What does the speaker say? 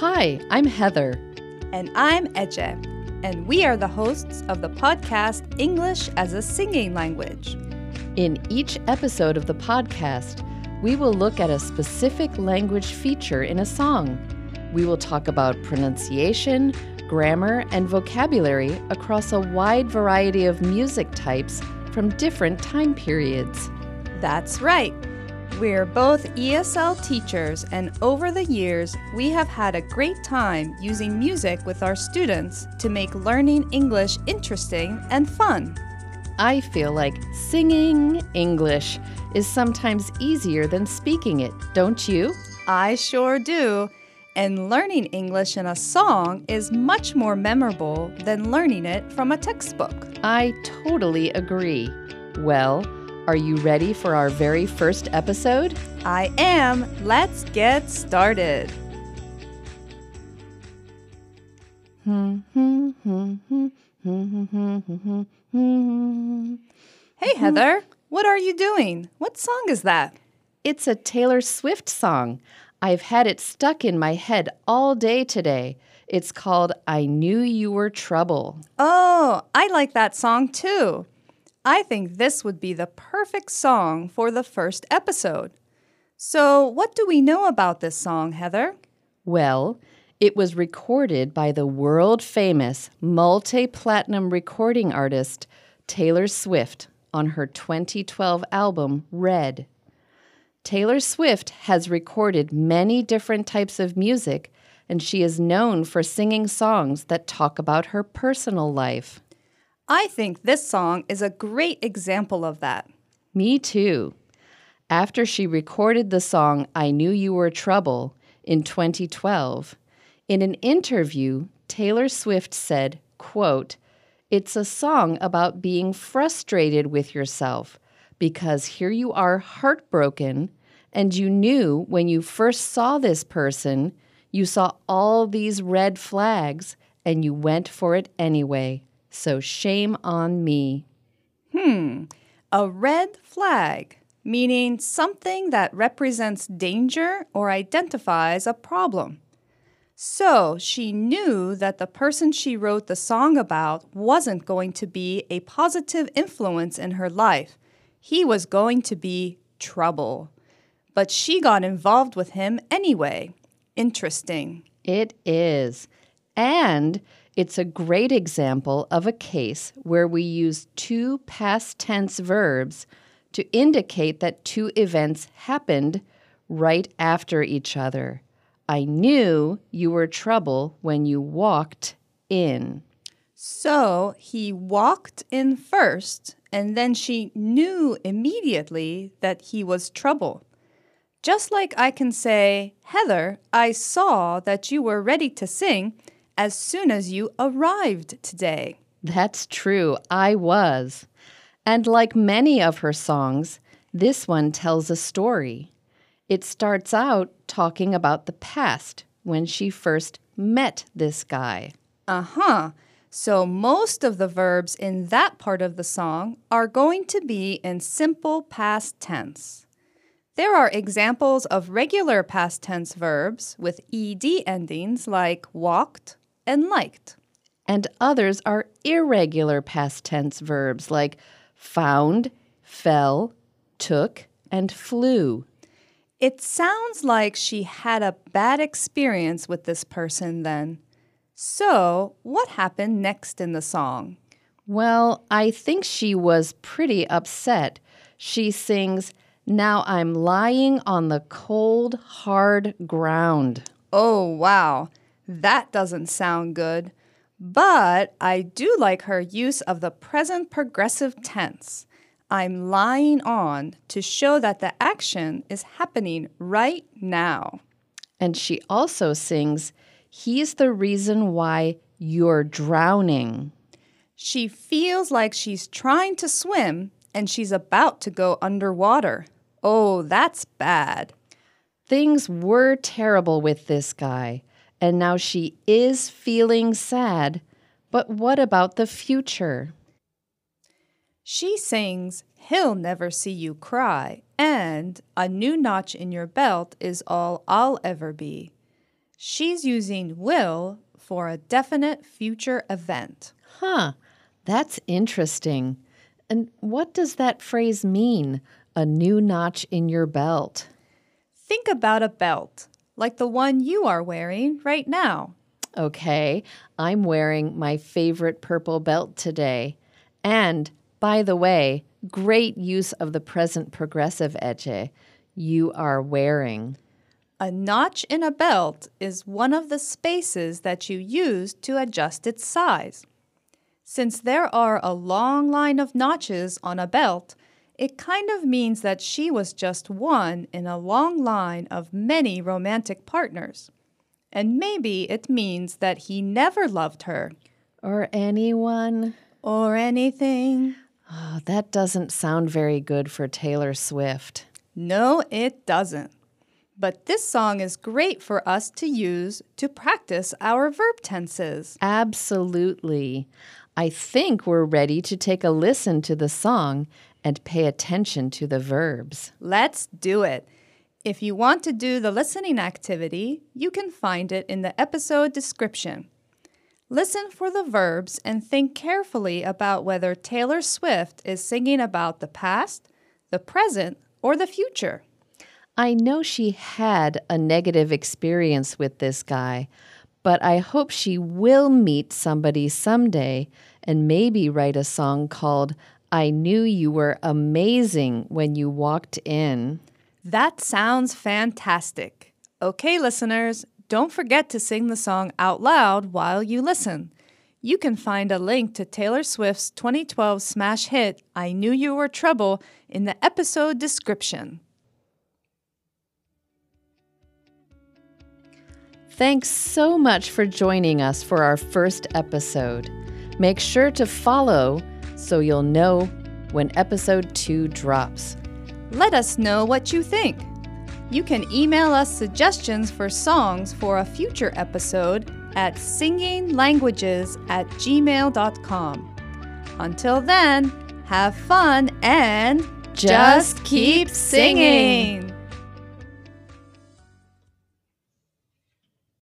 Hi, I'm Heather. And I'm Eje, and we are the hosts of the podcast English as a Singing Language. In each episode of the podcast, we will look at a specific language feature in a song. We will talk about pronunciation, grammar, and vocabulary across a wide variety of music types from different time periods. That's right. We're both ESL teachers, and over the years, we have had a great time using music with our students to make learning English interesting and fun. I feel like singing English is sometimes easier than speaking it, don't you? I sure do. And learning English in a song is much more memorable than learning it from a textbook. I totally agree. Well, are you ready for our very first episode? I am. Let's get started. Hey, Heather, what are you doing? What song is that? It's a Taylor Swift song. I've had it stuck in my head all day today. It's called I Knew You Were Trouble. Oh, I like that song too. I think this would be the perfect song for the first episode. So, what do we know about this song, Heather? Well, it was recorded by the world famous multi platinum recording artist Taylor Swift on her 2012 album Red. Taylor Swift has recorded many different types of music, and she is known for singing songs that talk about her personal life. I think this song is a great example of that. Me too. After she recorded the song I Knew You Were Trouble in 2012, in an interview, Taylor Swift said, quote, It's a song about being frustrated with yourself because here you are heartbroken and you knew when you first saw this person, you saw all these red flags and you went for it anyway. So shame on me. Hmm. A red flag, meaning something that represents danger or identifies a problem. So she knew that the person she wrote the song about wasn't going to be a positive influence in her life. He was going to be trouble. But she got involved with him anyway. Interesting. It is. And it's a great example of a case where we use two past tense verbs to indicate that two events happened right after each other. I knew you were trouble when you walked in. So he walked in first, and then she knew immediately that he was trouble. Just like I can say, Heather, I saw that you were ready to sing as soon as you arrived today. That's true, I was. And like many of her songs, this one tells a story. It starts out talking about the past when she first met this guy. Uh huh. So most of the verbs in that part of the song are going to be in simple past tense. There are examples of regular past tense verbs with ed endings like walked and liked. And others are irregular past tense verbs like found, fell, took, and flew. It sounds like she had a bad experience with this person then. So, what happened next in the song? Well, I think she was pretty upset. She sings, Now I'm lying on the cold, hard ground. Oh, wow. That doesn't sound good. But I do like her use of the present progressive tense. I'm lying on to show that the action is happening right now. And she also sings, He's the reason why you're drowning. She feels like she's trying to swim and she's about to go underwater. Oh, that's bad. Things were terrible with this guy, and now she is feeling sad. But what about the future? She sings, He'll never see you cry, and a new notch in your belt is all I'll ever be. She's using will for a definite future event. Huh, that's interesting. And what does that phrase mean? A new notch in your belt. Think about a belt, like the one you are wearing right now. Okay, I'm wearing my favorite purple belt today. And, by the way, great use of the present progressive eche. You are wearing. A notch in a belt is one of the spaces that you use to adjust its size. Since there are a long line of notches on a belt, it kind of means that she was just one in a long line of many romantic partners. And maybe it means that he never loved her. Or anyone. Or anything. Oh, that doesn't sound very good for Taylor Swift. No, it doesn't. But this song is great for us to use to practice our verb tenses. Absolutely. I think we're ready to take a listen to the song and pay attention to the verbs. Let's do it. If you want to do the listening activity, you can find it in the episode description. Listen for the verbs and think carefully about whether Taylor Swift is singing about the past, the present, or the future. I know she had a negative experience with this guy, but I hope she will meet somebody someday and maybe write a song called I Knew You Were Amazing When You Walked In. That sounds fantastic. Okay, listeners, don't forget to sing the song out loud while you listen. You can find a link to Taylor Swift's 2012 smash hit, I Knew You Were Trouble, in the episode description. Thanks so much for joining us for our first episode. Make sure to follow so you'll know when episode 2 drops. Let us know what you think. You can email us suggestions for songs for a future episode at singinglanguages at gmail.com. Until then, have fun and Just keep singing.